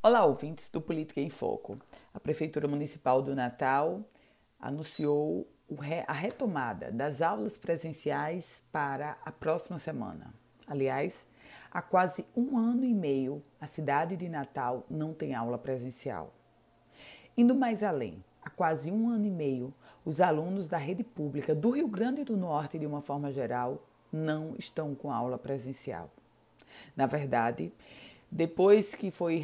Olá, ouvintes do Política em Foco. A Prefeitura Municipal do Natal anunciou a retomada das aulas presenciais para a próxima semana. Aliás, há quase um ano e meio a cidade de Natal não tem aula presencial. Indo mais além, há quase um ano e meio, os alunos da rede pública do Rio Grande do Norte, de uma forma geral, não estão com aula presencial. Na verdade, depois que foi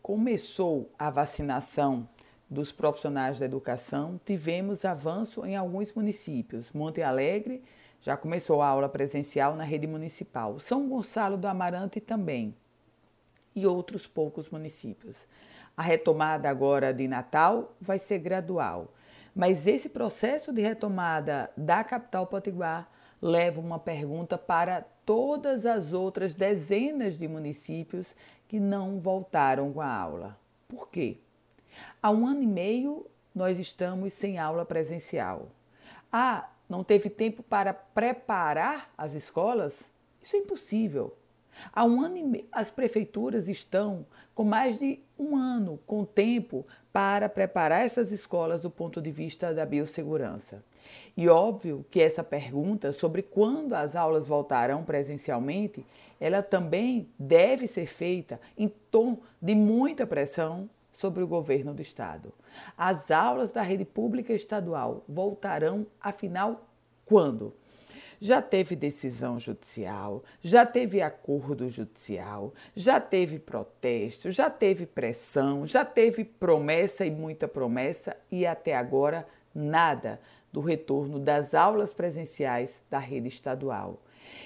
começou a vacinação dos profissionais da educação, tivemos avanço em alguns municípios. Monte Alegre já começou a aula presencial na rede municipal. São Gonçalo do Amarante também. E outros poucos municípios. A retomada agora de Natal vai ser gradual. Mas esse processo de retomada da capital potiguar leva uma pergunta para todas as outras dezenas de municípios que não voltaram com a aula. Por quê? Há um ano e meio nós estamos sem aula presencial. Ah, não teve tempo para preparar as escolas? Isso é impossível. Há um ano e meio, as prefeituras estão com mais de um ano com tempo para preparar essas escolas do ponto de vista da biossegurança. E óbvio que essa pergunta sobre quando as aulas voltarão presencialmente, ela também deve ser feita em tom de muita pressão sobre o governo do estado. As aulas da rede pública estadual voltarão afinal quando? Já teve decisão judicial, já teve acordo judicial, já teve protesto, já teve pressão, já teve promessa e muita promessa e até agora nada do retorno das aulas presenciais da rede estadual.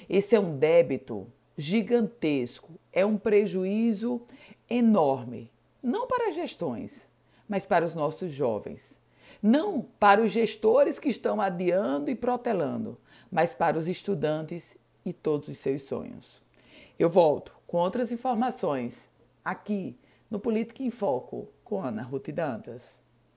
Esse é um débito gigantesco, é um prejuízo enorme, não para as gestões, mas para os nossos jovens. Não para os gestores que estão adiando e protelando, mas para os estudantes e todos os seus sonhos. Eu volto com outras informações aqui no Política em Foco com Ana Ruth Dantas.